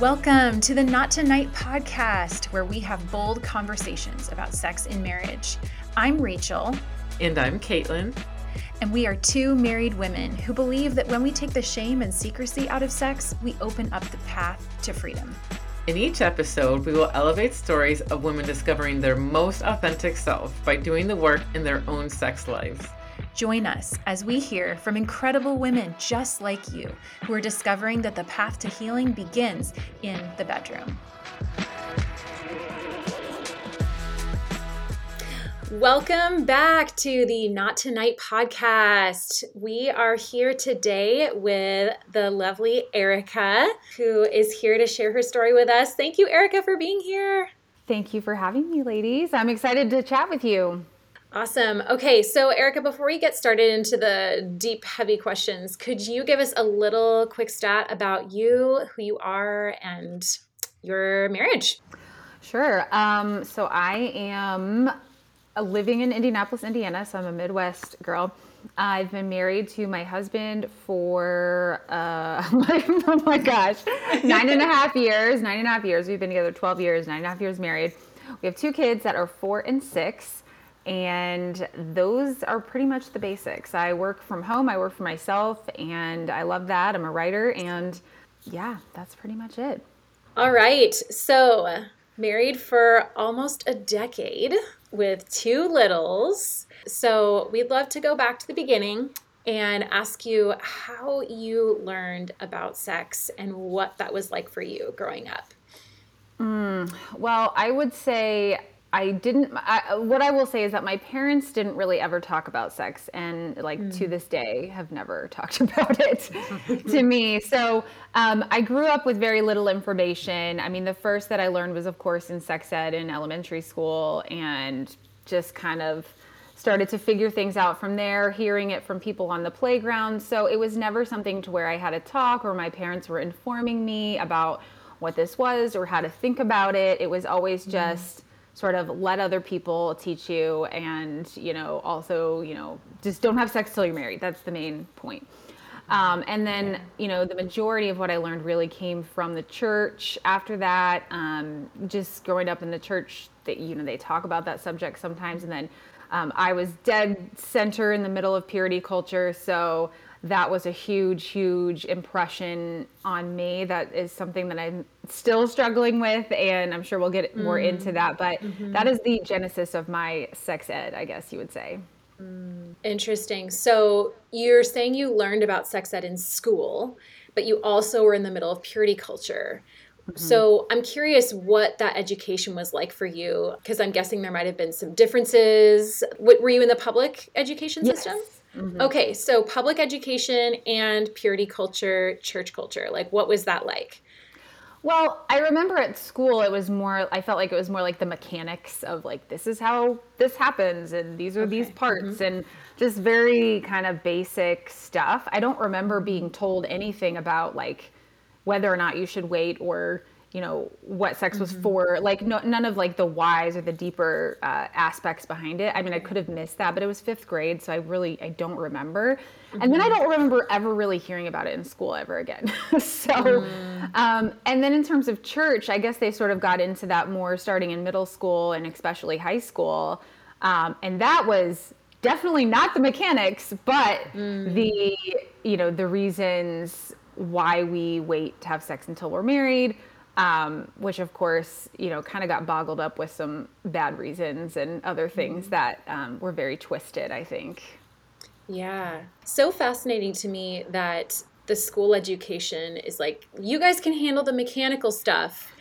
Welcome to the Not Tonight podcast, where we have bold conversations about sex in marriage. I'm Rachel. And I'm Caitlin. And we are two married women who believe that when we take the shame and secrecy out of sex, we open up the path to freedom. In each episode, we will elevate stories of women discovering their most authentic self by doing the work in their own sex lives. Join us as we hear from incredible women just like you who are discovering that the path to healing begins in the bedroom. Welcome back to the Not Tonight podcast. We are here today with the lovely Ericka, who is here to share her story with us. Thank you, Ericka, for being here. Thank you for having me, ladies. I'm excited to chat with you. Awesome. Okay, so Ericka, before we get started into the deep, heavy questions, could you give us a little quick stat about you, who you are, and your marriage? Sure. Um, so I am living in Indianapolis, Indiana. So I'm a Midwest girl. I've been married to my husband for uh, oh my gosh, nine and a half years. Nine and a half years. We've been together 12 years. Nine and a half years married. We have two kids that are four and six and those are pretty much the basics. I work from home, I work for myself, and I love that. I'm a writer, and yeah, that's pretty much it. All right. So, married for almost a decade with two littles. So, we'd love to go back to the beginning and ask you how you learned about sex and what that was like for you growing up. Mm, well, I would say I didn't. I, what I will say is that my parents didn't really ever talk about sex, and like mm. to this day, have never talked about it to me. So um, I grew up with very little information. I mean, the first that I learned was, of course, in sex ed in elementary school, and just kind of started to figure things out from there, hearing it from people on the playground. So it was never something to where I had a talk or my parents were informing me about what this was or how to think about it. It was always mm. just. Mm sort of let other people teach you and you know also you know just don't have sex till you're married. That's the main point. Um, and then you know the majority of what i learned really came from the church. After that um, just growing up in the church that you know they talk about that subject sometimes. And then um, i was dead center in the middle of purity culture. So that was a huge, huge impression on me. That is something that I'm still struggling with, and I'm sure we'll get more mm. into that. But mm-hmm. that is the genesis of my sex ed, I guess you would say. Mm. Interesting. So you're saying you learned about sex ed in school, but you also were in the middle of purity culture. Mm-hmm. So I'm curious what that education was like for you, because I'm guessing there might have been some differences. Were you in the public education system? Mm-hmm. Okay, so public education and purity culture, church culture, like what was that like? Well, I remember at school it was more I felt like it was more like the mechanics of like this is how this happens and these are okay. these parts mm-hmm. and just very kind of basic stuff. I don't remember being told anything about like whether or not you should wait or you know what sex was mm-hmm. for like no, none of like the whys or the deeper uh, aspects behind it i mean i could have missed that but it was fifth grade so i really i don't remember mm-hmm. and then i mm-hmm. don't remember ever really hearing about it in school ever again so mm. um, and then in terms of church i guess they sort of got into that more starting in middle school and especially high school um, and that was definitely not the mechanics but mm. the you know the reasons why we wait to have sex until we're married um, which of course, you know, kind of got boggled up with some bad reasons and other things mm-hmm. that um, were very twisted, I think. Yeah. So fascinating to me that the school education is like, you guys can handle the mechanical stuff.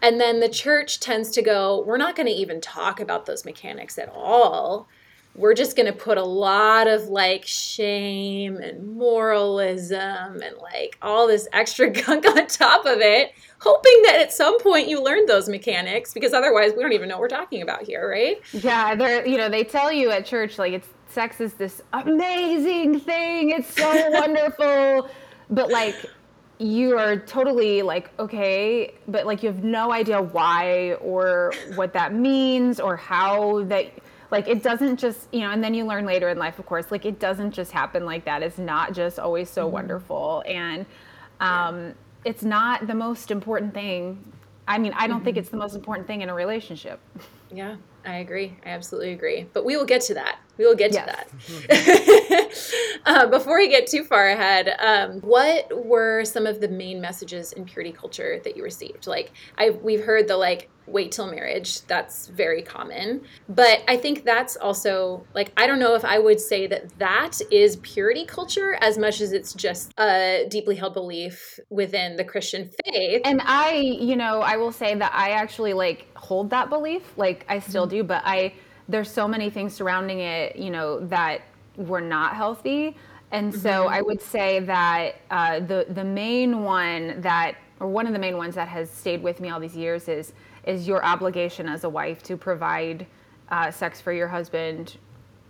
And then the church tends to go, we're not going to even talk about those mechanics at all we're just going to put a lot of like shame and moralism and like all this extra gunk on top of it, hoping that at some point you learned those mechanics because otherwise we don't even know what we're talking about here, right? Yeah, they're you know, they tell you at church like it's sex is this amazing thing. It's so wonderful. But like you are totally like okay but like you have no idea why or what that means or how that like it doesn't just you know and then you learn later in life of course like it doesn't just happen like that it's not just always so mm-hmm. wonderful and um it's not the most important thing. I mean, I don't mm-hmm. think it's the most important thing in a relationship. Yeah, I agree. I absolutely agree. But we will get to that. We will get yes. to that. uh, before we get too far ahead, um, what were some of the main messages in purity culture that you received? Like, I we've heard the like wait till marriage. That's very common. But I think that's also like I don't know if I would say that that is purity culture as much as it's just a deeply held belief within the Christian faith. And I, you know, I will say that I actually like hold that belief. Like I still mm-hmm. do, but I there's so many things surrounding it, you know, that were not healthy. And so mm-hmm. I would say that uh, the the main one that, or one of the main ones that has stayed with me all these years is is your obligation as a wife to provide uh, sex for your husband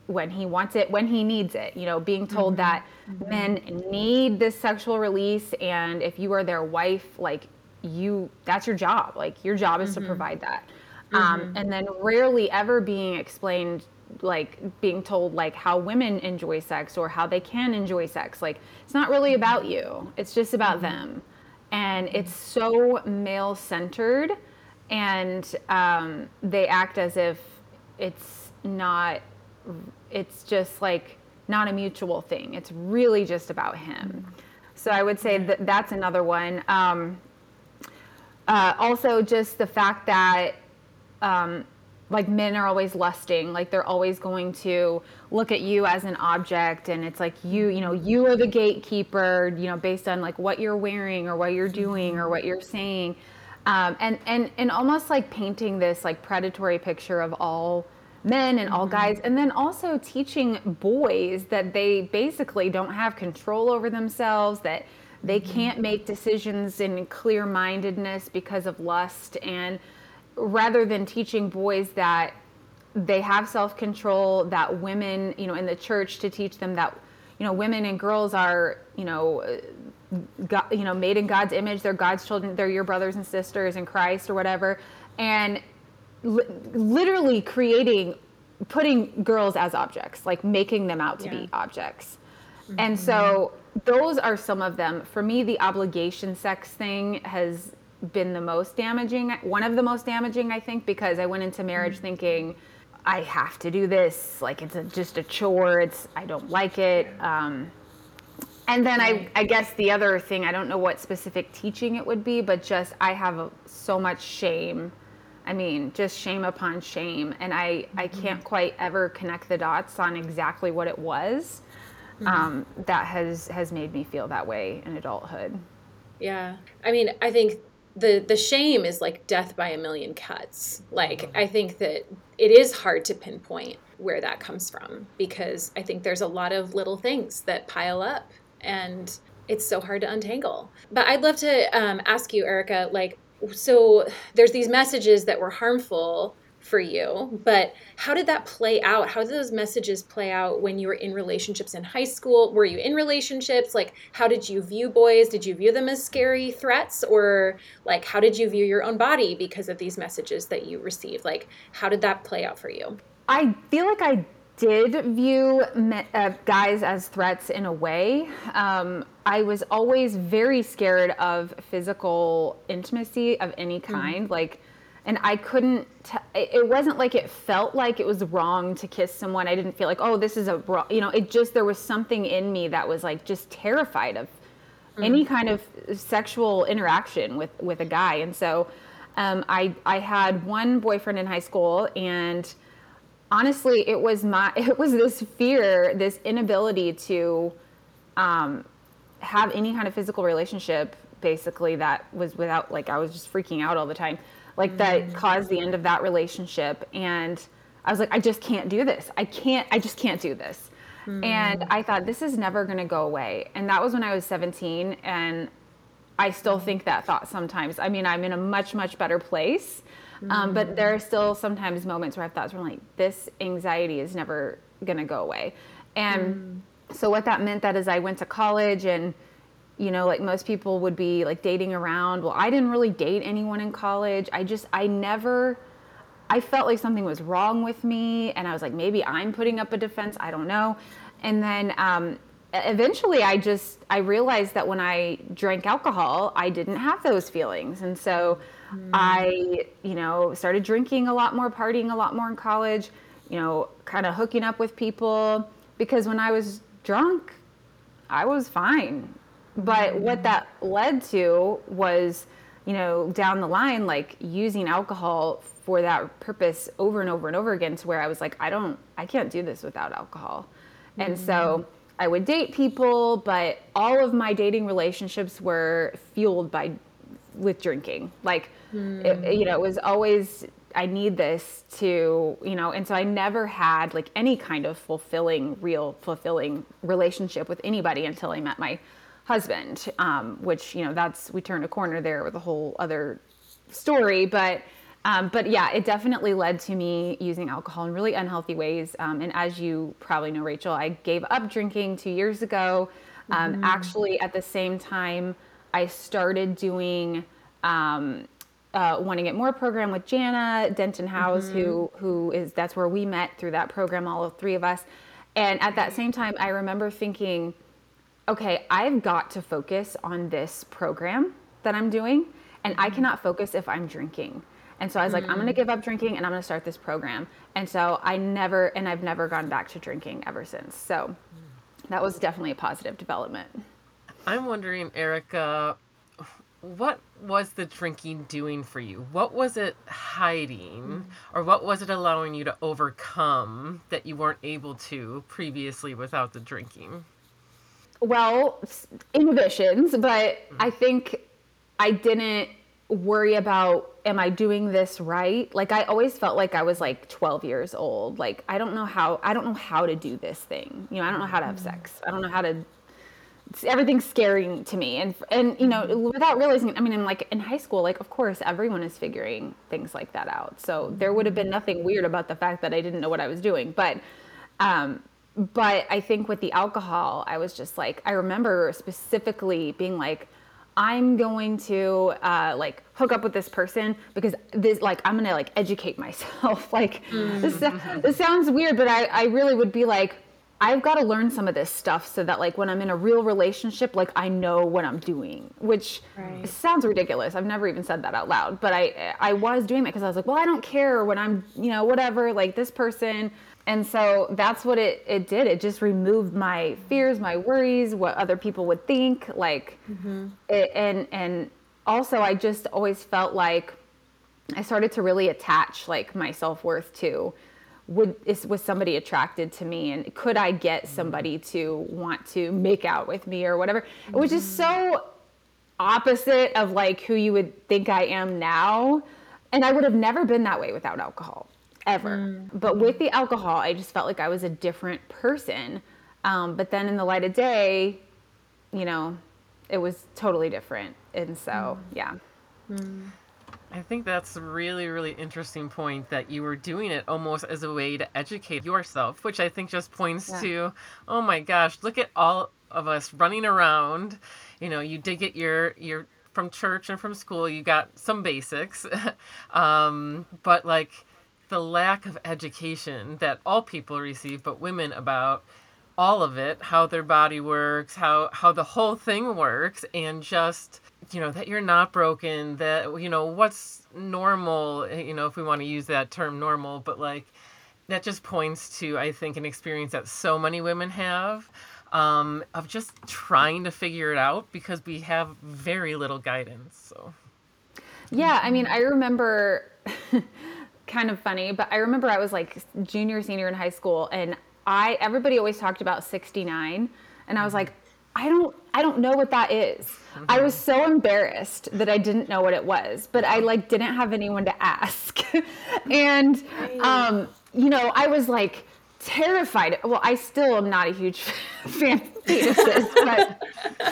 when he wants it, when he needs it. You know, being told mm-hmm. that mm-hmm. men need this sexual release, and if you are their wife, like you, that's your job. Like your job is mm-hmm. to provide that. Um, mm-hmm. and then rarely ever being explained like being told like how women enjoy sex or how they can enjoy sex like it's not really mm-hmm. about you it's just about mm-hmm. them and it's so male centered and um, they act as if it's not it's just like not a mutual thing it's really just about him mm-hmm. so i would say that that's another one um, uh, also just the fact that um, like men are always lusting like they're always going to look at you as an object and it's like you you know you are the gatekeeper you know based on like what you're wearing or what you're doing or what you're saying um, and and and almost like painting this like predatory picture of all men and all mm-hmm. guys and then also teaching boys that they basically don't have control over themselves that they mm-hmm. can't make decisions in clear mindedness because of lust and rather than teaching boys that they have self control, that women, you know, in the church to teach them that, you know, women and girls are, you know, God, you know, made in God's image. They're God's children. They're your brothers and sisters in Christ or whatever. And li- literally creating, putting girls as objects, like making them out to yeah. be objects. Mm-hmm. And so those are some of them. For me, the obligation sex thing has been the most damaging, one of the most damaging, I think, because I went into marriage mm-hmm. thinking, I have to do this. Like it's a, just a chore. It's I don't like it. Um, and then I, I guess the other thing, I don't know what specific teaching it would be, but just I have a, so much shame. I mean, just shame upon shame, and I mm-hmm. I can't quite ever connect the dots on exactly what it was mm-hmm. um, that has has made me feel that way in adulthood. Yeah, I mean, I think the the shame is like death by a million cuts. Like mm-hmm. I think that it is hard to pinpoint where that comes from because I think there's a lot of little things that pile up and it's so hard to untangle. But I'd love to um, ask you, Ericka, like, so there's these messages that were harmful for you. But how did that play out? How did those messages play out when you were in relationships in high school? Were you in relationships? Like, how did you view boys? Did you view them as scary threats? Or, like, how did you view your own body because of these messages that you received? Like, how did that play out for you? I feel like I did view uh, guys as threats in a way. Um, I was always very scared of physical intimacy of any mm. kind. Mm-hmm. Like, and I couldn't. T- it wasn't like it felt like it was wrong to kiss someone. I didn't feel like, oh, this is a, wrong, you know. It just there was something in me that was like just terrified of mm. any kind of sexual interaction with with a guy. And so, um, I I had one boyfriend in high school, and honestly, it was my it was this fear, this inability to um, have any kind of physical relationship, basically that was without like I was just freaking out all the time like mm-hmm. that caused the end of that relationship and i was like i just can't do this i can't i just can't do this mm-hmm. and i thought this is never going to go away and that was when i was 17 and i still think that thought sometimes i mean i'm in a much much better place mm-hmm. um, but there are still sometimes moments where i've thought like this anxiety is never going to go away and mm. so what that meant that is i went to college and you know, like most people would be like dating around. Well, I didn't really date anyone in college. I just, I never, I felt like something was wrong with me. And I was like, maybe I'm putting up a defense. I don't know. And then, um, eventually I just I realized that when I drank alcohol, I didn't have those feelings. And so mm. I, you know, started drinking a lot more, partying a lot more in college, you know, kind of hooking up with people because when I was drunk, I was fine. But what that led to was, you know, down the line like using alcohol for that purpose over and over and over again to where I was like I don't I can't do this without alcohol. Mm. And so. I would date people, but all of my dating relationships were fueled by with drinking. Like, mm. it, you know, it was always I need this to, you know, and so I never had like any kind of fulfilling, real fulfilling relationship with anybody until I met my husband. Um, which you know, that's we turned a corner there with a whole other story, but um, but yeah, it definitely led to me using alcohol in really unhealthy ways. Um, and as you probably know, Rachel, I gave up drinking two years ago. Um, mm-hmm. Actually, at the same time, I started doing um, uh, Wanting It More program with Janna Denton-Howes, mm-hmm. who who is that's where we met through that program, all of three of us. And at that same time, I remember thinking, okay, I've got to focus on this program that I'm doing, and I mm-hmm. cannot focus if I'm drinking. And so I was like, I'm going to mm. give up drinking and I'm going to start this program. And so I never, and I've never gone back to drinking ever since. So that was definitely a positive development. I'm wondering, Ericka, what was the drinking doing for you? What was it hiding, mm. or what was it allowing you to overcome that you weren't able to previously without the drinking? Well, inhibitions, but mm-hmm. I think I didn't worry about am I doing this right? Like I always felt like I was like 12 years old. Like I don't know how I don't know how to do this thing. You know, I don't know how to have mm-hmm. sex. I don't know how to everything's scary to me and and you know mm-hmm. without realizing i mean i'm like in high school like of course everyone is figuring things like that out so there would have been nothing weird about the fact that i didn't know what i was doing but um but i think with the alcohol i was just like i remember specifically being like I'm going to uh, like hook up with this person because this like I'm gonna like educate myself. like mm-hmm. this, this sounds weird, but I, I really would be like, I've got to learn some of this stuff so that like when I'm in a real relationship, like I know what I'm doing. Which right. sounds ridiculous. I've never even said that out loud, but I I was doing that because I was like, well, I don't care when I'm you know whatever like this person and so that's what it, it did it just removed my fears my worries what other people would think like mm-hmm. it, and and also i just always felt like i started to really attach like my self-worth to would is was somebody attracted to me and could i get mm-hmm. somebody to want to make out with me or whatever mm-hmm. it was just so opposite of like who you would think i am now and i would have never been that way without alcohol ever. Mm. But with the alcohol, I just felt like I was a different person. Um, but then in the light of day, you know, it was totally different. And so, mm. yeah. Mm. I think that's a really, really interesting point that you were doing it almost as a way to educate yourself, which I think just points yeah. to, oh my gosh, look at all of us running around. You know, you did get your your from church and from school, you got some basics, um, but like the lack of education that all people receive, but women about all of it, how their body works, how how the whole thing works, and just you know that you're not broken, that you know what's normal, you know if we want to use that term normal, but like that just points to I think an experience that so many women have um, of just trying to figure it out because we have very little guidance. So yeah, I mean I remember. kind of funny, but I remember I was like junior, senior in high school, and I everybody always talked about 69, and I was like, I don't I don't know what that is. Mm-hmm. I was so embarrassed that I didn't know what it was, but I like didn't have anyone to ask. and um, you know, I was like terrified. Well, I still am not a huge fan of fetuses, but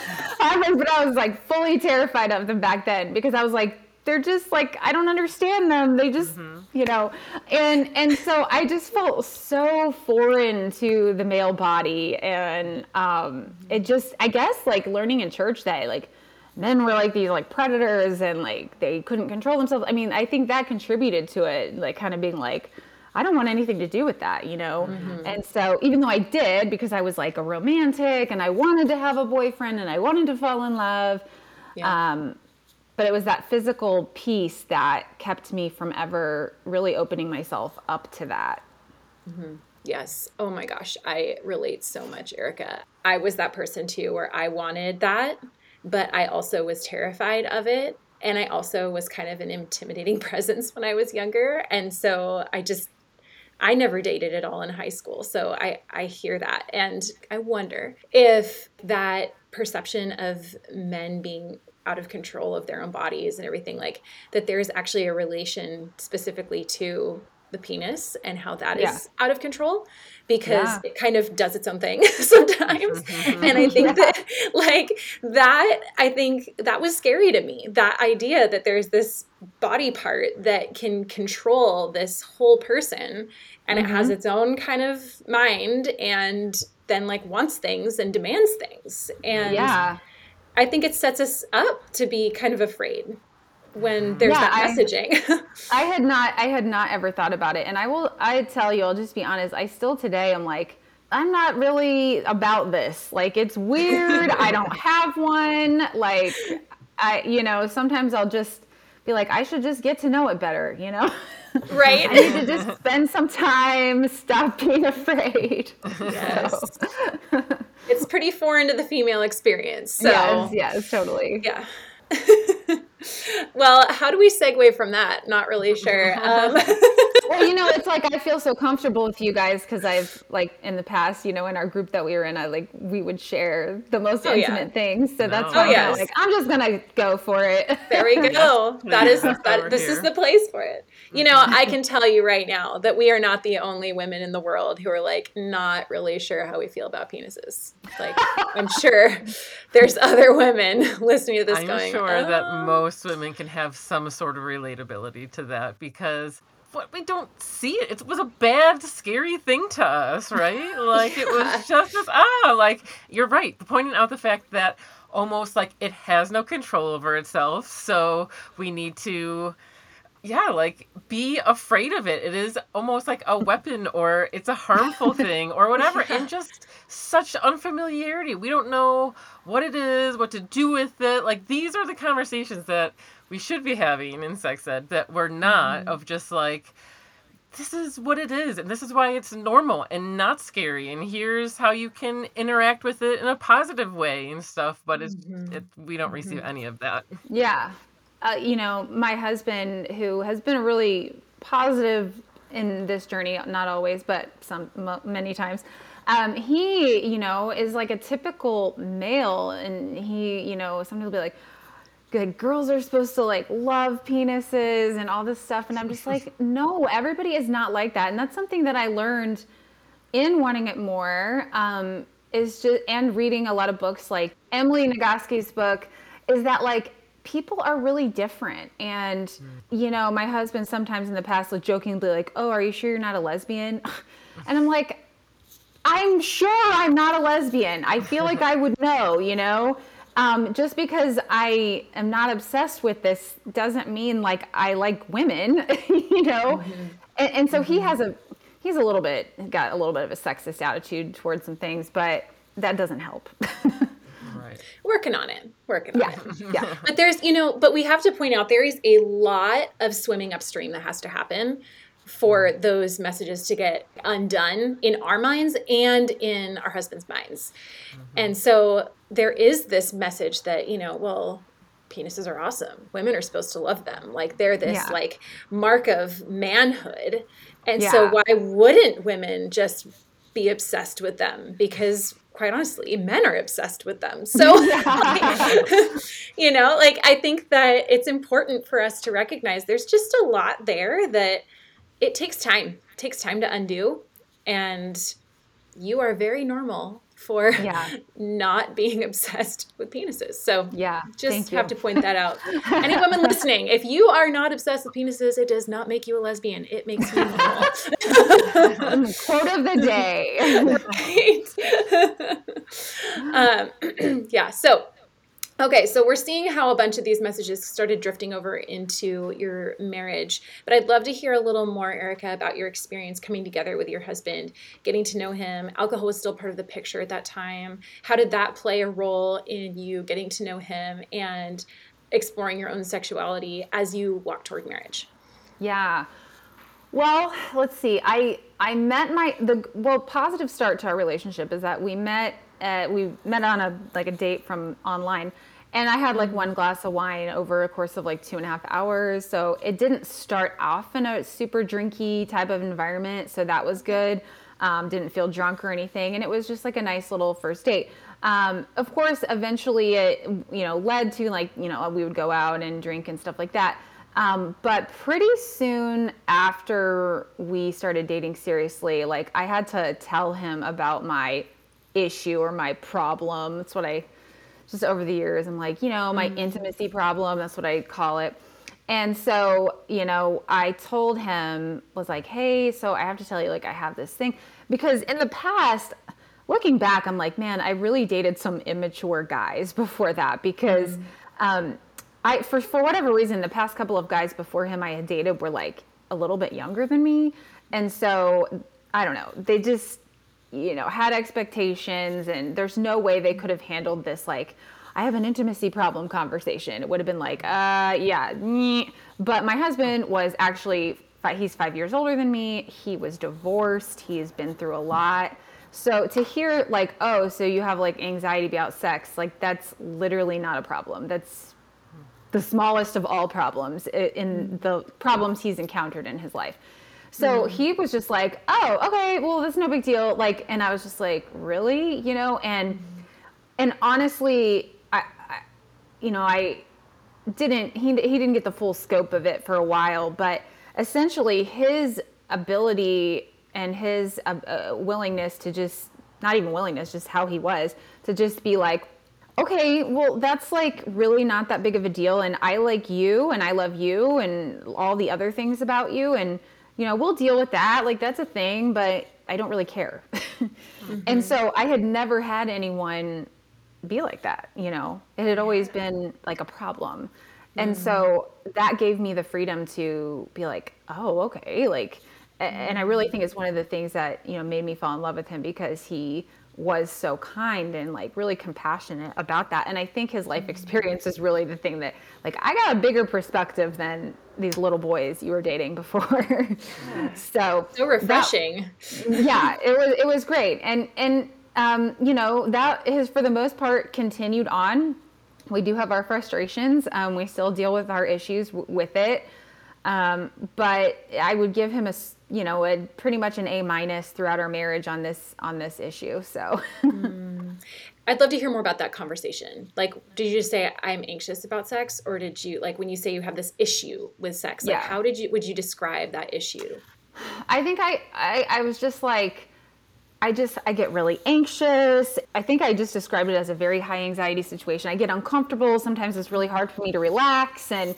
I was but I was like fully terrified of them back then because I was like they're just like I don't understand them. They just, mm-hmm. you know, and and so I just felt so foreign to the male body, and um, it just I guess like learning in church that like men were like these like predators and like they couldn't control themselves. I mean, I think that contributed to it, like kind of being like, I don't want anything to do with that, you know? Mm-hmm. And so even though I did, because I was like a romantic and I wanted to have a boyfriend and I wanted to fall in love, yeah. um, but it was that physical piece that kept me from ever really opening myself up to that. Mm-hmm. Yes. Oh my gosh. I relate so much, Ericka. I was that person too, where I wanted that, but I also was terrified of it. And I also was kind of an intimidating presence when I was younger. And so I just, I never dated at all in high school. So I, I hear that. And I wonder if that perception of men being out of control of their own bodies and everything like that there's actually a relation specifically to the penis and how that yeah. is out of control because yeah. it kind of does its own thing sometimes and i think yeah. that like that i think that was scary to me that idea that there's this body part that can control this whole person and mm-hmm. it has mm-hmm. its own kind of mind and then like wants things and demands things and yeah i think it sets us up to be kind of afraid when there's yeah, that messaging. I, I, had not I had not ever thought about it. And I will I tell you, I'll just be honest, I still today I'm like, I'm not really about this. Like it's weird. I don't have one. Like I you know, sometimes I'll just be like, I should just get to know it better, you know? Right. I need to just spend some time, stop being afraid. Yes. So. it's pretty foreign to the female experience. So yes, yes, totally. Yeah. well, how do we segue from that? Not really sure. Um, well, you know, it's like I feel so comfortable with you guys because I've like in the past, you know, in our group that we were in, I like we would share the most oh, intimate yeah. things. So no. that's why oh, yes. I'm like I'm just gonna go for it. There we go. that is that. This here. is the place for it. You know, mm-hmm. I can tell you right now that we are not the only women in the world who are like not really sure how we feel about penises. Like I'm sure there's other women listening to this going. I'm going. sure oh. that most women can have some sort of relatability to that because what we don't see it. It was a bad, scary thing to us, right? Like yeah. it was just this ah, like you're right. Pointing out the fact that almost like it has no control over itself, so we need to yeah, like be afraid of it. It is almost like a weapon or it's a harmful thing or whatever. Yeah. And just such unfamiliarity. We don't know what it is, what to do with it. Like these are the conversations that we should be having in sex ed that we're not mm-hmm. of just like this is what it is and this is why it's normal and not scary and here's how you can interact with it in a positive way and stuff but it's mm-hmm. it, we don't receive mm-hmm. any of that yeah uh, you know my husband who has been really positive in this journey not always but some m- many times um, he you know is like a typical male and he you know sometimes will be like like girls are supposed to like love penises and all this stuff and i'm just like no everybody is not like that. And that's something that i learned in wanting it more um, is just and reading a lot of books like emily nagoski's book is that like people are really different. And mm. you know my husband sometimes in the past will jokingly like oh are you sure you're not a lesbian? And i'm like i'm sure i'm not a lesbian. I feel like i would know you know um, just because I am not obsessed with this doesn't mean like I like women, you know. Mm-hmm. And, and, so mm-hmm. he has a he's a little bit got a little bit of a sexist attitude towards some things, but that doesn't help. right. Working on it. Working yeah. on it. Yeah. But there's, you know, but we have to point out there is a lot of swimming upstream that has to happen for those messages to get undone in our minds and in our husbands' minds. Mm-hmm. And so there is this message that, you know, well, penises are awesome. Women are supposed to love them. Like they're this yeah. like mark of manhood. And yeah. so why wouldn't women just be obsessed with them? Because quite honestly, men are obsessed with them. So, like, you know, like I think that it's important for us to recognize there's just a lot there that it takes time. It takes time to undo. And you are very normal for yeah. not being obsessed with penises. So yeah, just have to point that out. Any woman listening, if you are not obsessed with penises, it does not make you a lesbian. It makes you normal. Quote of the day. right. um, yeah. So Okay, so we're seeing how a bunch of these messages started drifting over into your marriage. But I'd love to hear a little more, Ericka, about your experience coming together with your husband, getting to know him. Alcohol was still part of the picture at that time. How did that play a role in you getting to know him and exploring your own sexuality as you walk toward marriage? Yeah. Well, let's see. I I met my the well positive start to our relationship is that we met uh, we met on a like a date from online and i had like mm-hmm. one glass of wine over a course of like two and a half hours so it didn't start off in a super drinky type of environment so that was good. Um, didn't feel drunk or anything and it was just like a nice little first date. Um, of course eventually it you know led to like you know we would go out and drink and stuff like that. Um, but pretty soon after we started dating seriously like i had to tell him about my issue or my problem. That's what I just over the years I'm like, you know, my mm-hmm. intimacy problem, that's what I call it. And so, you know, I told him was like, "Hey, so I have to tell you like I have this thing because in the past looking back, I'm like, man, I really dated some immature guys before that because mm-hmm. um, I, for, for whatever reason, the past couple of guys before him I had dated were like a little bit younger than me. And so, I don't know, they just, you know, had expectations and there's no way they could have handled this like I have an intimacy problem conversation. It would have been like, uh, yeah. Nyeh. But my husband was actually, he's five years older than me. He was divorced. He's been through a lot. So to hear like, oh, so you have like anxiety about sex, like that's literally not a problem. That's the smallest of all problems in the problems he's encountered in his life. So mm. he was just like, "Oh, okay, well, that's no big deal." Like, and I was just like, "Really?" You know, and mm-hmm. and honestly, I, I, you know, I didn't he he didn't get the full scope of it for a while, but essentially his ability and his uh, uh, willingness to just not even willingness, just how he was to just be like, okay, well, that's like really not that big of a deal. And I like you and I love you and all the other things about you. And you know, we'll deal with that. Like that's a thing, but I don't really care. mm-hmm. And so I had never had anyone be like that, you know. It had always been like a problem. And mm-hmm. so that gave me the freedom to be like, "Oh, okay." Like and I really think it's one of the things that, you know, made me fall in love with him because he was so kind and like really compassionate about that. And I think his life experience is really the thing that like I got a bigger perspective than these little boys you were dating before. so so refreshing. That, yeah, it was it was great. And and um, you know, that has for the most part continued on. We do have our frustrations. Um, we still deal with our issues w- with it. Um, but I would give him a you know a pretty much an A minus throughout our marriage on this on this issue. So. mm. I'd love to hear more about that conversation. Like, did you just say I'm anxious about sex, or did you like when you say you have this issue with sex? Like, yeah. how did you would you describe that issue? I think I, I I was just like. I just I get really anxious. I think I just described it as a very high anxiety situation. I get uncomfortable. Sometimes it's really hard for me to relax and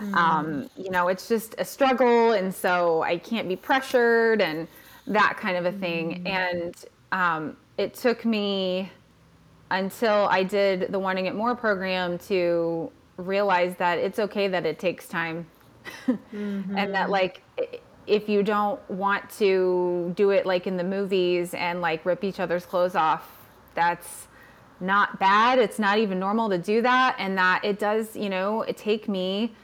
mm. um, you know, it's just a struggle and so I can't be pressured and that kind of a thing. Mm. And um, it took me until I did the Wanting It More program to realize that it's okay that it takes time. mm-hmm. And that, like, if you don't want to do it like in the movies and like rip each other's clothes off, that's not bad. It's not even normal to do that. And that it does, you know, it take me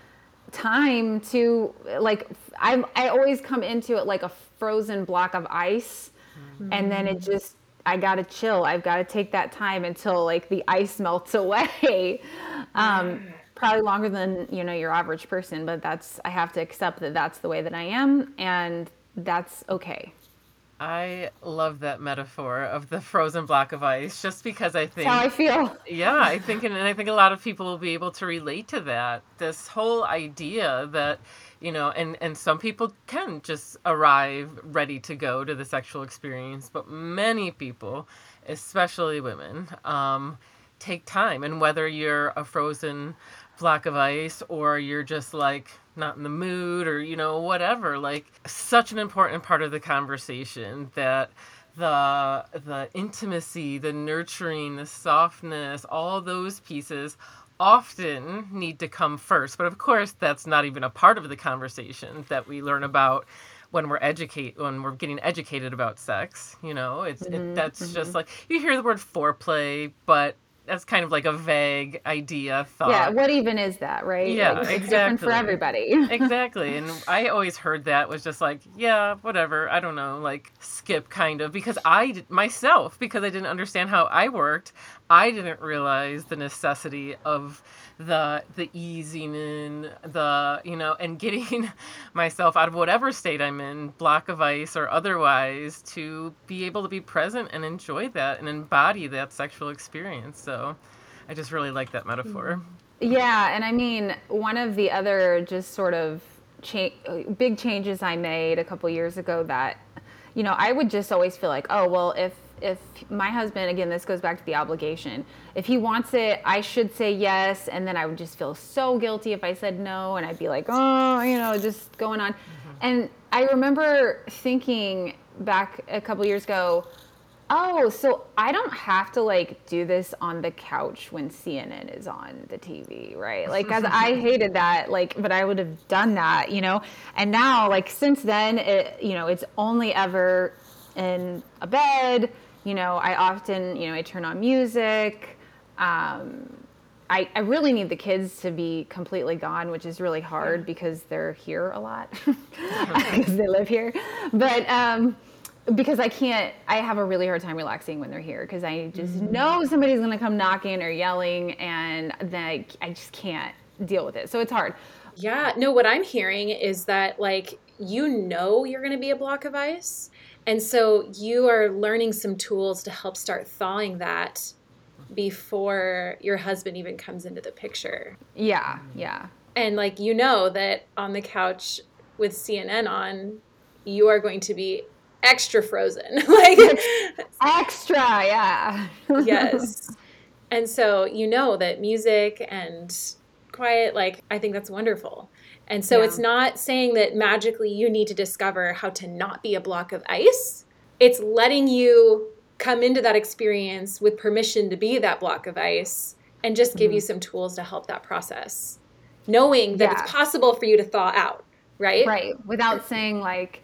time to like I I always come into it like a frozen block of ice mm-hmm. and then it just I gotta chill. I've got to take that time until like the ice melts away. um, probably longer than you know your average person, but that's I have to accept that that's the way that I am, and that's okay. I love that metaphor of the frozen block of ice, just because I think that's how I feel. Yeah, I think, and I think a lot of people will be able to relate to that. This whole idea that you know and and some people can just arrive ready to go to the sexual experience but many people especially women um, take time and whether you're a frozen block of ice or you're just like not in the mood or you know whatever like such an important part of the conversation that the the intimacy, the nurturing, the softness, all those pieces often need to come first. But of course, that's not even a part of the conversation that we learn about when we're educate when we're getting educated about sex. You know, it's mm-hmm, it, that's mm-hmm. just like you hear the word foreplay, but that's kind of like a vague idea thought. Yeah, what even is that, right? Yeah, like, it's exactly. different for everybody. exactly. And I always heard that was just like, yeah, whatever, I don't know, like skip kind of because I myself because I didn't understand how I worked, I didn't realize the necessity of the the easing in the you know and getting myself out of whatever state i'm in block of ice or otherwise to be able to be present and enjoy that and embody that sexual experience. So i just really like that metaphor. Mm-hmm. Yeah and i mean one of the other just sort of cha- big changes i made a couple years ago that you know i would just always feel like oh well if if my husband again this goes back to the obligation. If he wants it i should say yes and then i would just feel so guilty if i said no and i'd be like oh you know just going on. Mm-hmm. and i remember thinking back a couple years ago oh so i don't have to like do this on the couch when cnn is on the tv right? Like as i hated that like but i would have done that you know? And now like since then it you know it's only ever in a bed you know, I often, you know, I turn on music. Um, I, I really need the kids to be completely gone, which is really hard because they're here a lot because they live here. But um, because I can't, I have a really hard time relaxing when they're here because I just mm-hmm. know somebody's going to come knocking or yelling, and then I, I just can't deal with it. So it's hard. Yeah. No, what I'm hearing is that like you know you're going to be a block of ice and so you are learning some tools to help start thawing that before your husband even comes into the picture. Yeah, yeah. And like you know that on the couch with CNN on, you are going to be extra frozen. like extra, yeah. yes. And so you know that music and quiet like I think that's wonderful. And so yeah. it's not saying that magically you need to discover how to not be a block of ice. It's letting you come into that experience with permission to be that block of ice and just give mm-hmm. you some tools to help that process. Knowing that yeah. it's possible for you to thaw out, right? Right. Without saying, like,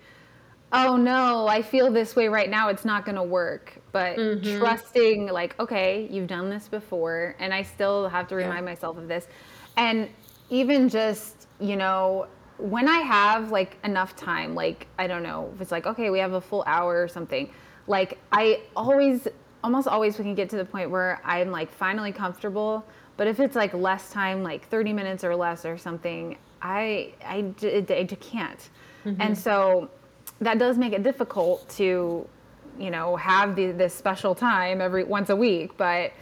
oh no, I feel this way right now, it's not going to work. But mm-hmm. trusting, like, okay, you've done this before, and I still have to remind yeah. myself of this. And even just you know, when I have like enough time, like I don't know, if it's like okay, we have a full hour or something, like I always almost always we can get to the point where I'm like finally comfortable, but if it's like less time, like 30 minutes or less or something, I I, I, can't. Mm-hmm. And so that does make it difficult to you know have the, this special time every once a week, but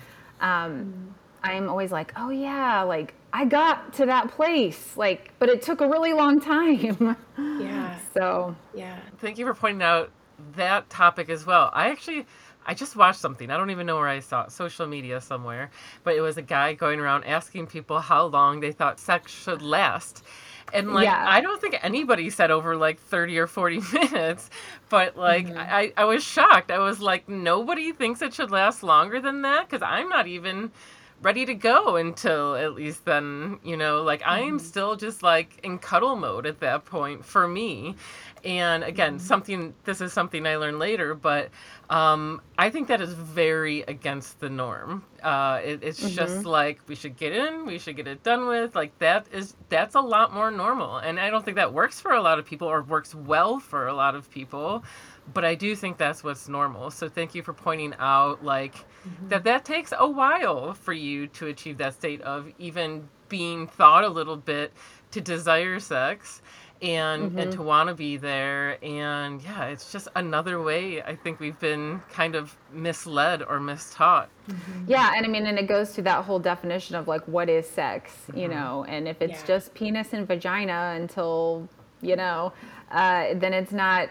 um, mm-hmm. I'm always like, oh yeah, like I got to that place, like, but it took a really long time. Yeah. so. Yeah. Thank you for pointing out that topic as well. I actually, I just watched something. I don't even know where I saw it, social media somewhere, but it was a guy going around asking people how long they thought sex should last. And like, yeah. I don't think anybody said over like 30 or 40 minutes, but like, mm-hmm. I, I was shocked. I was like, nobody thinks it should last longer than that because I'm not even ready to go until at least then, you know, like mm-hmm. I'm still just like in cuddle mode at that point for me. And again, mm-hmm. something this is something I learned later, but um, I think that is very against the norm. Uh, it, it's mm-hmm. just like we should get in, we should get it done with. Like that is that's a lot more normal, and I don't think that works for a lot of people or works well for a lot of people but I do think that's what's normal. So thank you for pointing out like mm-hmm. that that takes a while for you to achieve that state of even being thought a little bit to desire sex and mm-hmm. and to want to be there and yeah it's just another way i think we've been kind of misled or mistaught mm-hmm. yeah and i mean and it goes to that whole definition of like what is sex you mm-hmm. know and if it's yeah. just penis and vagina until you know uh, then it's not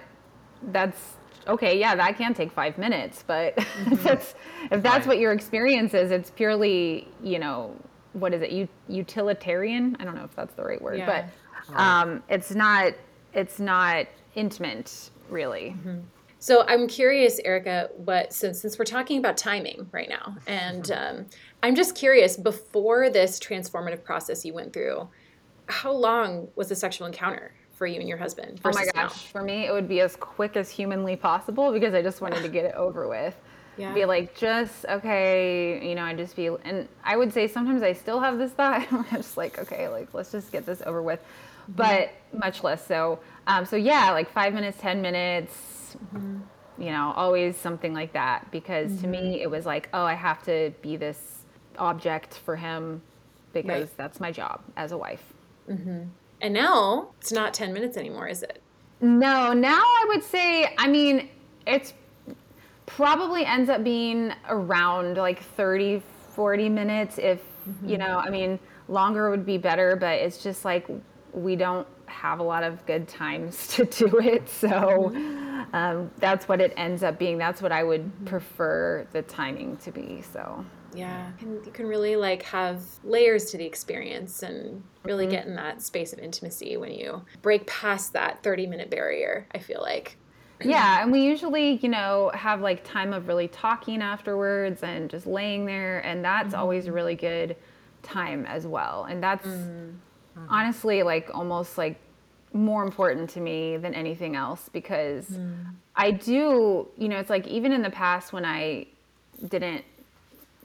that's okay yeah that can take five minutes but mm-hmm. if that's if that's right. what your experience is it's purely you know what is it U- utilitarian i don't know if that's the right word yeah. but um, it's not it's not intimate really mm-hmm. So I'm curious, Ericka, what since since we're talking about timing right now, and um, I'm just curious, before this transformative process you went through, how long was the sexual encounter for you and your husband? Oh my gosh, now? for me it would be as quick as humanly possible because I just wanted to get it over with. Yeah. Be like, just okay, you know, I just feel, and I would say sometimes I still have this thought. I'm just like, okay, like let's just get this over with, but much less so. Um, so yeah, like five minutes, ten minutes, mm-hmm. you know, always something like that. Because mm-hmm. to me, mm-hmm. it was like, oh, I have to be this object for him because right. that's my job as a wife. Mm-hmm. And now it's not 10 minutes anymore, is it? No, now I would say, I mean, it's probably ends up being around like 30, 40 minutes. If, you mm-hmm. know, I mean, longer would be better, but it's just like we don't have a lot of good times to do it. So mm-hmm. um, that's what it ends up being. That's what I would mm-hmm. prefer the timing to be. So yeah, and you can really like have layers to the experience and really mm-hmm. get in that space of intimacy when you break past that 30 minute barrier. I feel like. Yeah, and we usually, you know, have like time of really talking afterwards and just laying there, and that's mm-hmm. always a really good time as well. And that's mm-hmm mm-hmm. honestly like almost like more important to me than anything else because mm. I do, you know, it's like even in the past when I didn't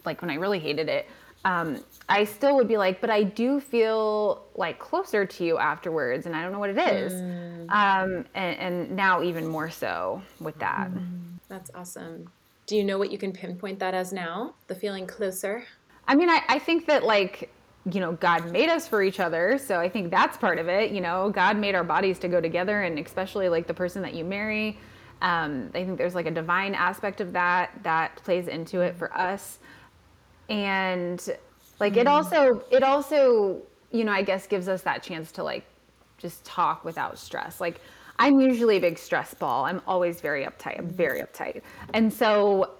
like when I really hated it, um, I still would be like, but I do feel like closer to you afterwards, and I don't know what it is. Mm. Um, and, and, now even more so with that. Mm. That's awesome. Do you know what you can pinpoint that as now? The feeling closer? I mean, I, I think that like you know, God made us for each other. So I think that's part of it. You know, God made our bodies to go together, and especially like the person that you marry. Um, I think there's like a divine aspect of that that plays into it for us. And like it mm. also, it also, you know, I guess gives us that chance to like just talk without stress. Like I'm usually a big stress ball. I'm always very uptight. I'm very uptight. And so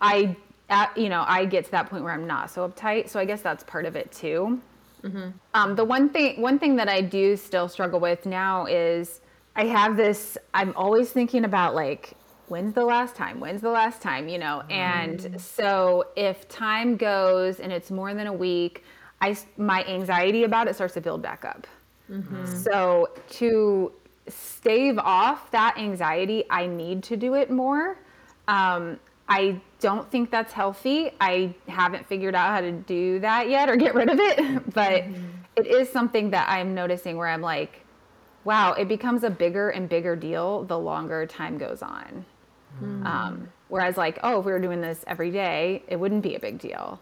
I at, you know, I get to that point where I'm not so uptight. So I guess that's part of it too. Mm-hmm. Um, the one thing, one thing that I do still struggle with now is I have this. I'm always thinking about like, when's the last time? When's the last time? You know. And mm. so if time goes and it's more than a week, I my anxiety about it starts to build back up. Mm-hmm. So to stave off that anxiety, I need to do it more. Um, I don't think that's healthy. I haven't figured out how to do that yet or get rid of it, but mm-hmm. it is something that I'm noticing where I'm like, wow, it becomes a bigger and bigger deal the longer time goes on. Mm. Um, whereas, like, oh, if we were doing this every day, it wouldn't be a big deal.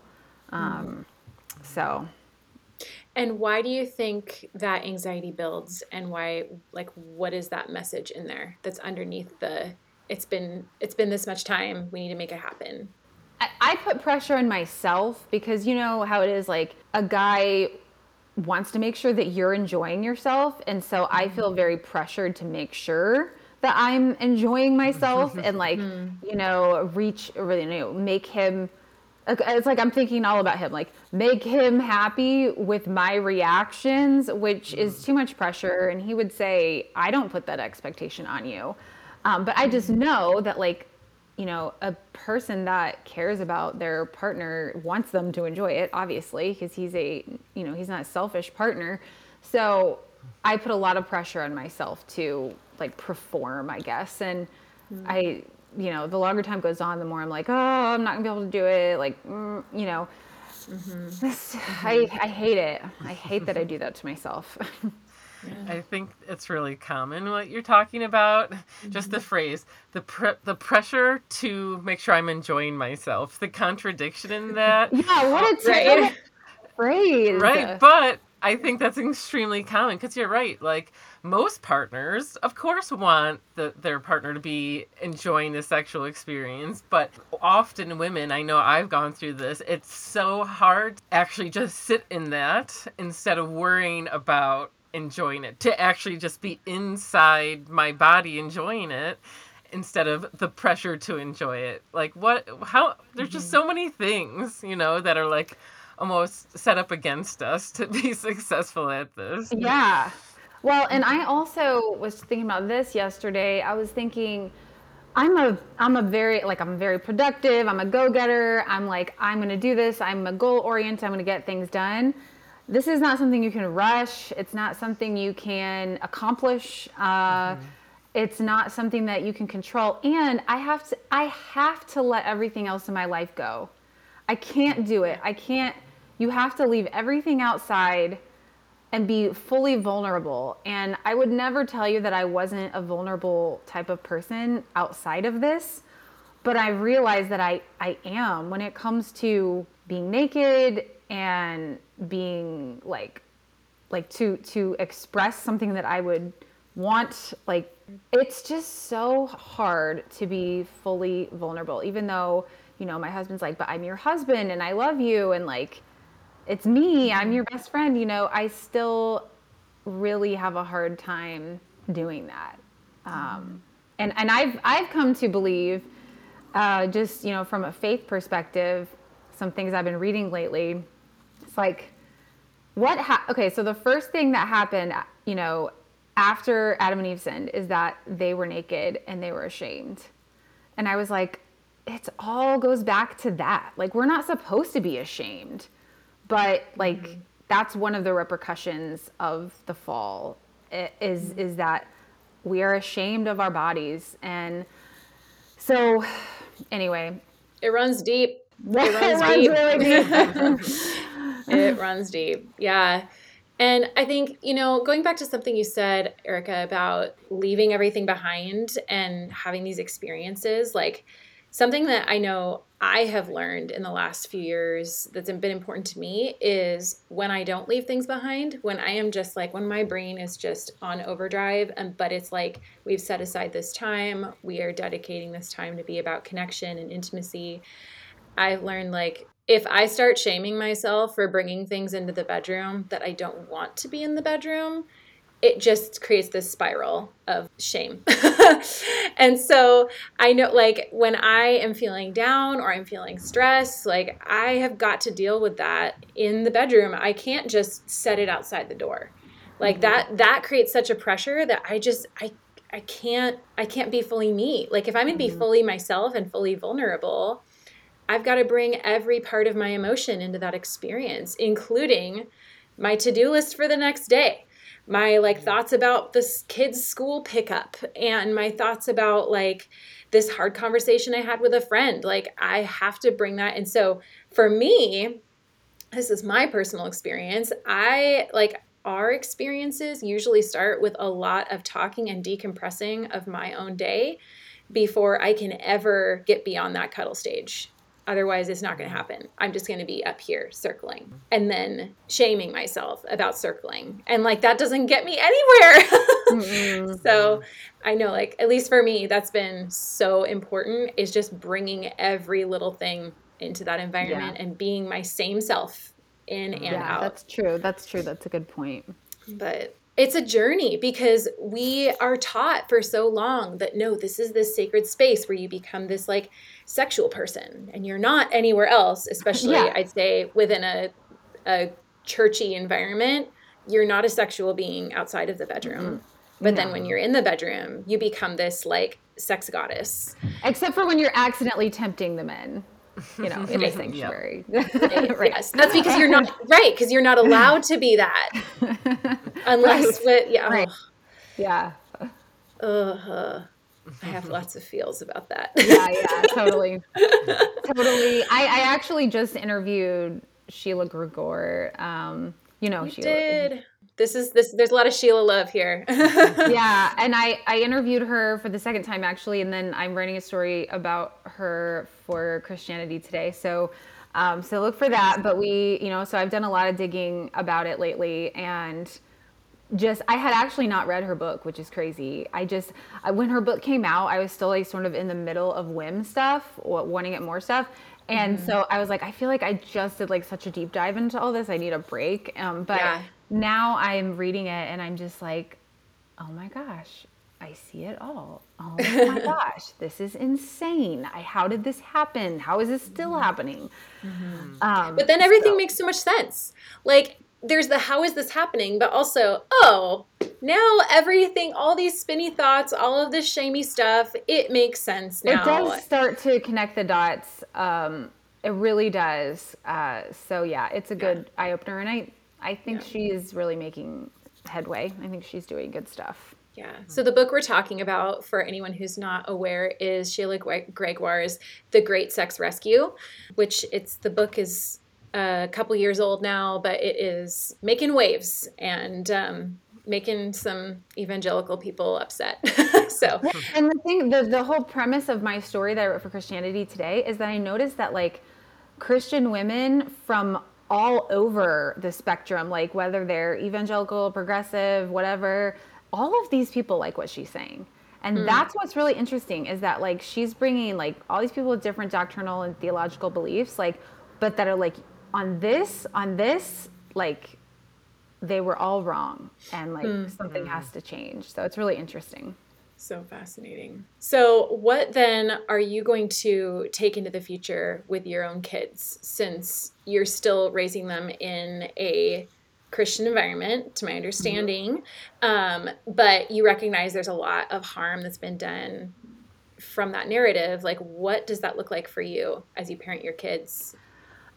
Um, mm. So. And why do you think that anxiety builds? And why, like, what is that message in there that's underneath the it's been it's been this much time we need to make it happen I, I put pressure on myself because you know how it is like a guy wants to make sure that you're enjoying yourself and so i mm-hmm. feel very pressured to make sure that i'm enjoying myself and like mm. you know reach really you know make him it's like i'm thinking all about him like make him happy with my reactions which is mm. too much pressure and he would say i don't put that expectation on you um, but I just know that like, you know, a person that cares about their partner wants them to enjoy it, obviously, because he's a, you know, he's not a selfish partner. So I put a lot of pressure on myself to like perform, I guess. And mm-hmm. I, you know, the longer time goes on, the more I'm like, oh, I'm not gonna be able to do it. Like, mm, you know, mm-hmm. This, mm-hmm. I, I hate it. I hate that I do that to myself. Yeah. I think it's really common what you're talking about. Mm-hmm. Just the mm-hmm. phrase, the pre- the pressure to make sure I'm enjoying myself. The contradiction in that. yeah, what a terrible right? phrase. Right, but I think that's extremely common because you're right. Like most partners, of course, want the, their partner to be enjoying the sexual experience, but often women, I know I've gone through this, it's so hard to actually just sit in that instead of worrying about enjoying it, to actually just be inside my body enjoying it instead of the pressure to enjoy it. Like what how there's just so mm-hmm. many things, you know, that are like almost set up against us to be successful at this. Yeah. Well, and I also was thinking about this yesterday. I was thinking I'm a I'm a very like I'm very productive. I'm a go-getter. I'm like I'm going to do this. I'm a goal oriented. I'm going to get things done. This is not something you can rush. It's not something you can accomplish. Uh, mm-hmm. It's not something that you can control. And I have to I have to let everything else in my life go. I can't do it. I can't. You have to leave everything outside and be fully vulnerable. And I would never tell you that I wasn't a vulnerable type of person outside of this, but I realized that I, I am when it comes to being naked and being like like to to express something that I would want like it's just so hard to be fully vulnerable even though you know my husband's like but I'm your husband and I love you and like it's me, I'm your best friend, you know, I still really have a hard time doing that. Um, and and I've I've come to believe, uh, just you know, from a faith perspective, some things I've been reading lately. It's like, what? Ha- okay, so the first thing that happened, you know, after Adam and Eve sinned, is that they were naked and they were ashamed, and I was like, it all goes back to that. Like we're not supposed to be ashamed but like mm-hmm. that's one of the repercussions of the fall is mm-hmm. is that we are ashamed of our bodies and so anyway it runs deep it runs, deep. Really deep. it runs deep yeah and I think, you know, going back to something you said, Ericka, about leaving everything behind and having these experiences, like something that I know I have learned in the last few years that's been important to me is when I don't leave things behind, when I am just like, when my brain is just on overdrive, and but it's like we've set aside this time, we are dedicating this time to be about connection and intimacy. I've learned like if I start shaming myself for bringing things into the bedroom that I don't want to be in the bedroom, it just creates this spiral of shame. and so I know, like, when I am feeling down or I'm feeling stressed, like, I have got to deal with that in the bedroom. I can't just set it outside the door. Like, that, that creates such a pressure that I just, I, I can't, I can't be fully me. Like, if I'm gonna be mm-hmm. fully myself and fully vulnerable, I've got to bring every part of my emotion into that experience, including my to do list for the next day my like thoughts about this kid's school pickup and my thoughts about like this hard conversation I had with a friend. Like I have to bring that. And so for me, this is my personal experience. I like our experiences usually start with a lot of talking and decompressing of my own day before I can ever get beyond that cuddle stage. Otherwise, it's not going to happen. I'm just going to be up here circling and then shaming myself about circling. And like, that doesn't get me anywhere. so I know, like, at least for me, that's been so important is just bringing every little thing into that environment yeah. and being my same self in and yeah, out. That's true. That's true. That's a good point. But it's a journey because we are taught for so long that no, this is this sacred space where you become this like sexual person and you're not anywhere else, especially yeah. I'd say within a, a churchy environment, you're not a sexual being outside of the bedroom. Mm-hmm. But no. then when you're in the bedroom, you become this like sex goddess. Except for when you're accidentally tempting the men you know, in a sanctuary. right. Yes, that's because you're not right because you're not allowed to be that unless right. with yeah, right. yeah. Uh, I have lots of feels about that. yeah, yeah, totally, totally. I, I actually just interviewed Sheila Gregoire. Um, you know, you Sheila. did. This is this. There's a lot of Sheila love here. yeah, and I I interviewed her for the second time actually, and then I'm writing a story about her for Christianity Today. So. Um, so look for that. But we, you know, so I've done a lot of digging about it lately, and just I had actually not read her book, which is crazy. I just I, when her book came out, I was still like sort of in the middle of whim stuff, wanting it more stuff. And mm-hmm. so I was like, I feel like I just did like such a deep dive into all this. I need a break. Um, but yeah. Now I'm reading it and I'm just like, oh my gosh, I see it all. Oh my gosh, this is insane. I, how did this happen? How is this still mm-hmm. happening? Mm-hmm. Um, but then everything so. makes so much sense. Like there's the how is this happening, but also, oh, now everything, all these spinny thoughts, all of this shamey stuff, it makes sense now. It does start to connect the dots. Um, it really does. Uh, so yeah, it's a good yeah. eye opener, and I I think yeah. she is really making headway. I think she's doing good stuff. Yeah. So the book we're talking about, for anyone who's not aware, is Sheila Gregoire's "The Great Sex Rescue," which it's the book is a couple years old now, but it is making waves and um, making some evangelical people upset. so, and the thing, the the whole premise of my story that I wrote for Christianity Today is that I noticed that like Christian women from all over the spectrum, like whether they're evangelical, progressive, whatever, all of these people like what she's saying. And mm. that's what's really interesting is that like she's bringing like all these people with different doctrinal and theological beliefs, like, but that are like on this, on this, like they were all wrong and like mm. something has to change. So it's really interesting. So fascinating. So, what then are you going to take into the future with your own kids since you're still raising them in a Christian environment, to my understanding? Mm-hmm. Um, but you recognize there's a lot of harm that's been done from that narrative. Like, what does that look like for you as you parent your kids?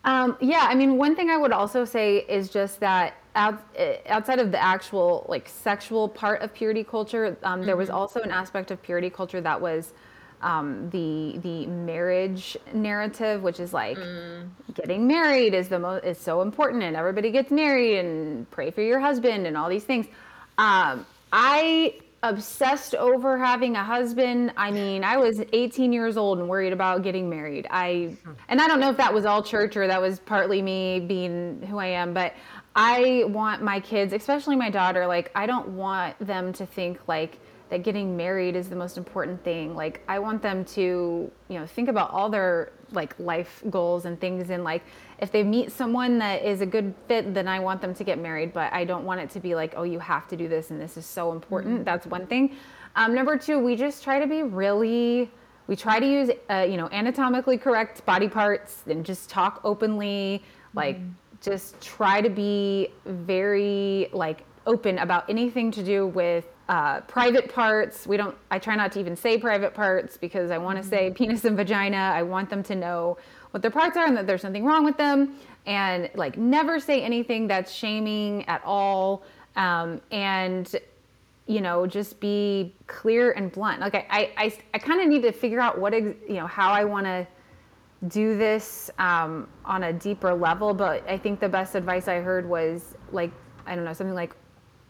Um, yeah, I mean, one thing I would also say is just that out, eh, outside of the actual like sexual part of purity culture, um, mm-hmm. there was mm-hmm. also an aspect of purity culture that was um, the the marriage narrative, which is like mm. getting married is the most is so important, and everybody gets married, and pray for your husband, and all these things. Um, I obsessed over having a husband. I mean, I was 18 years old and worried about getting married. I and I don't know if that was all church or that was partly me being who I am, but I want my kids, especially my daughter, like I don't want them to think like that getting married is the most important thing. Like I want them to, you know, think about all their like life goals and things and like if they meet someone that is a good fit, then I want them to get married, but I don't want it to be like, oh, you have to do this and this is so important. Mm-hmm. That's one thing. Um, number two, we just try to be really, we try to use, uh, you know, anatomically correct body parts and just talk openly, like mm-hmm. just try to be very like open about anything to do with uh, private parts. We don't, I try not to even say private parts because I want to mm-hmm. say penis and vagina. I want them to know what their parts are and that there's something wrong with them. And like never say anything that's shaming at all. Um, and you know just be clear and blunt. Like i i, I, I kind of need to figure out what ex- you know how i want to do this um, on a deeper level. But i think the best advice i heard was like i don't know something like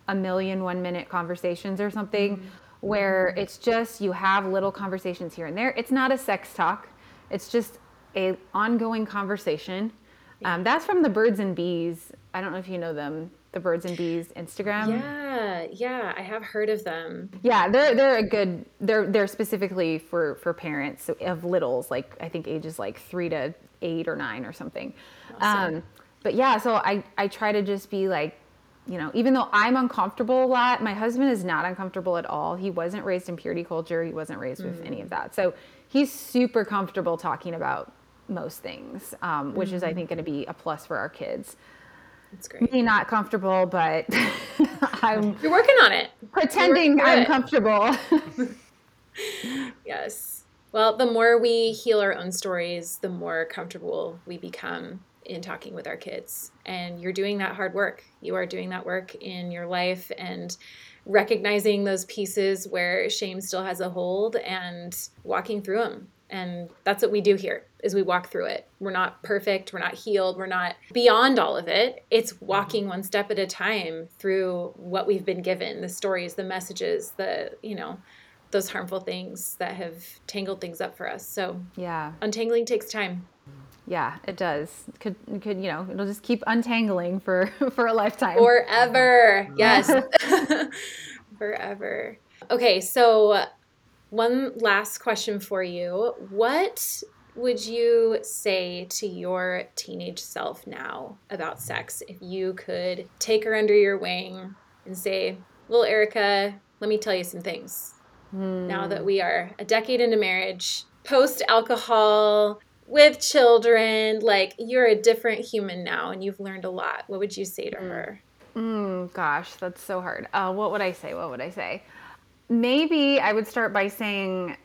a million one minute conversations or something mm-hmm. where it's just you have little conversations here and there. It's not a sex talk. It's just a ongoing conversation. Um, that's from the Birds and Bees. I don't know if you know them, the Birds and Bees Instagram. Yeah, yeah, I have heard of them. Yeah, they're they're a good. They're they're specifically for for parents of littles, like I think ages like three to eight or nine or something. Awesome. Um, but yeah, so I I try to just be like you know, even though I'm uncomfortable a lot, my husband is not uncomfortable at all. He wasn't raised in purity culture. He wasn't raised with mm. any of that. So he's super comfortable talking about most things, um, which mm-hmm. is, I think, going to be a plus for our kids. That's great. Me not comfortable, but I'm. You're working on it. Pretending I'm it. comfortable. yes. Well, the more we heal our own stories, the more comfortable we become in talking with our kids. And you're doing that hard work. You are doing that work in your life and recognizing those pieces where shame still has a hold and walking through them and that's what we do here is we walk through it. We're not perfect we're not healed we're not beyond all of it. It's mm-hmm. walking one step at a time through what we've been given the stories the messages the you know those harmful things that have tangled things up for us. So yeah. untangling takes time. Yeah it does. Could could you know it'll just keep untangling for for a lifetime. Forever. Mm-hmm. Yes. Forever. Okay so one last question for you. What would you say to your teenage self now about sex if you could take her under your wing and say, Little Ericka, let me tell you some things. Hmm. Now that we are a decade into marriage, post alcohol, with children, like you're a different human now and you've learned a lot. What would you say to hmm. her? Mm, gosh, that's so hard. Uh, what would I say? What would I say? Maybe I would start by saying,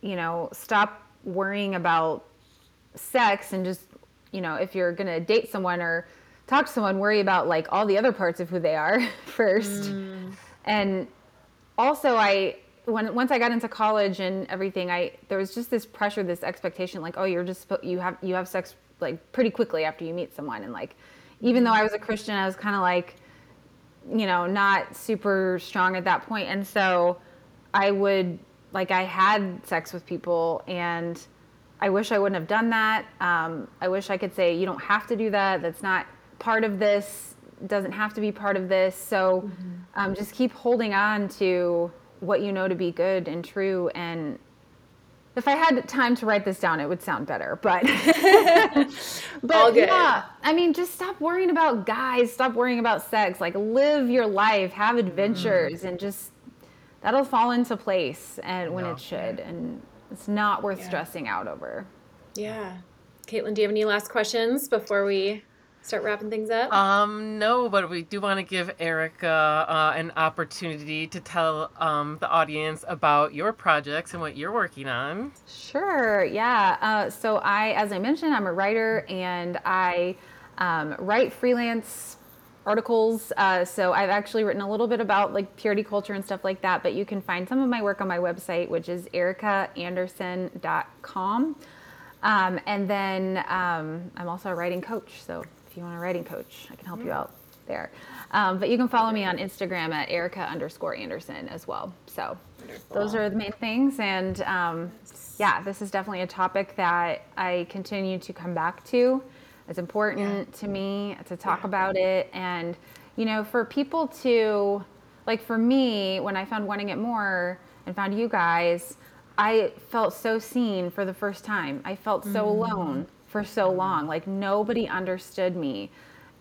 you know, stop worrying about sex and just, you know, if you're going to date someone or talk to someone, worry about like all the other parts of who they are first. Mm. And also, I, when once I got into college and everything, I there was just this pressure, this expectation, like, oh, you're just you have you have sex like pretty quickly after you meet someone, and like, even though I was a Christian, I was kind of like, you know, not super strong at that point. point, and so I would like I had sex with people, and I wish I wouldn't have done that. Um, I wish I could say you don't have to do that. That's not part of this. Doesn't have to be part of this. So, mm-hmm. um, just keep holding on to what you know to be good and true and if I had time to write this down, it would sound better. But, but yeah, I mean, just stop worrying about guys. Stop worrying about sex. Like, live your life, have adventures, mm. and just that'll fall into place and when no. it should. And it's not worth yeah. stressing out over. Yeah, Caitlin, do you have any last questions before we start wrapping things up? Um, no, but we do want to give Ericka uh, an opportunity to tell um, the audience about your projects and what you're working on. Sure, yeah. Uh, so I, as I mentioned, I'm a writer and I um, write freelance articles. Uh, so I've actually written a little bit about like purity culture and stuff like that, but you can find some of my work on my website, which is erickaandersen.com. Um, and then um, I'm also a writing coach. So if you want a writing coach, I can help you out there. Um, but you can follow me on Instagram at Ericka underscore Andersen as well. So Wonderful. those are the main things. And um, yeah, this is definitely a topic that I continue to come back to. It's important yeah. to me to talk yeah. about it. And, you know, for people to, like for me, when I found Wanting It More and found you guys, I felt so seen for the first time. I felt so mm-hmm. alone for so long. Like nobody understood me.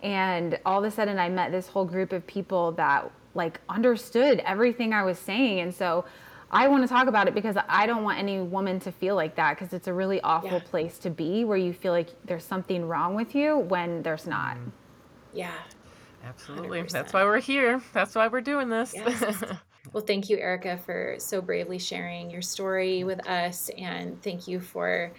And all of a sudden I met this whole group of people that like understood everything I was saying. And so I want to talk about it because I don't want any woman to feel like that because it's a really awful yeah. place to be where you feel like there's something wrong with you when there's not. Mm-hmm. Yeah. Absolutely. 100%. That's why we're here. That's why we're doing this. Yes. well, thank you, Ericka, for so bravely sharing your story with us. And thank you for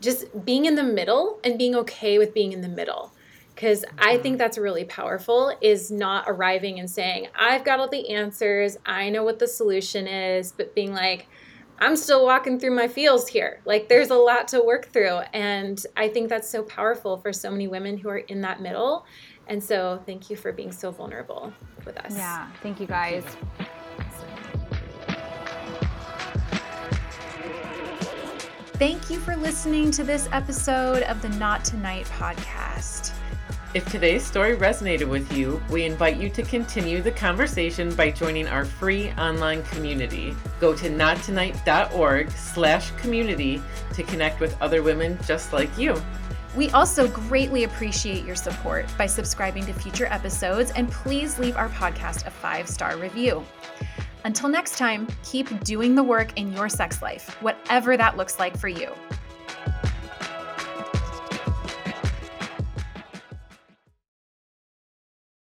just being in the middle and being okay with being in the middle because i think that's really powerful is not arriving and saying i've got all the answers i know what the solution is but being like i'm still walking through my feels here. Like there's a lot to work through and i think that's so powerful for so many women who are in that middle. And so thank you for being so vulnerable with us. Yeah thank you guys. Thank you for listening to this episode of the Not Tonight podcast. If today's story resonated with you, we invite you to continue the conversation by joining our free online community. Go to nottonight.org slash community to connect with other women just like you. We also greatly appreciate your support by subscribing to future episodes and please leave our podcast a five star review. Until next time, keep doing the work in your sex life, whatever that looks like for you.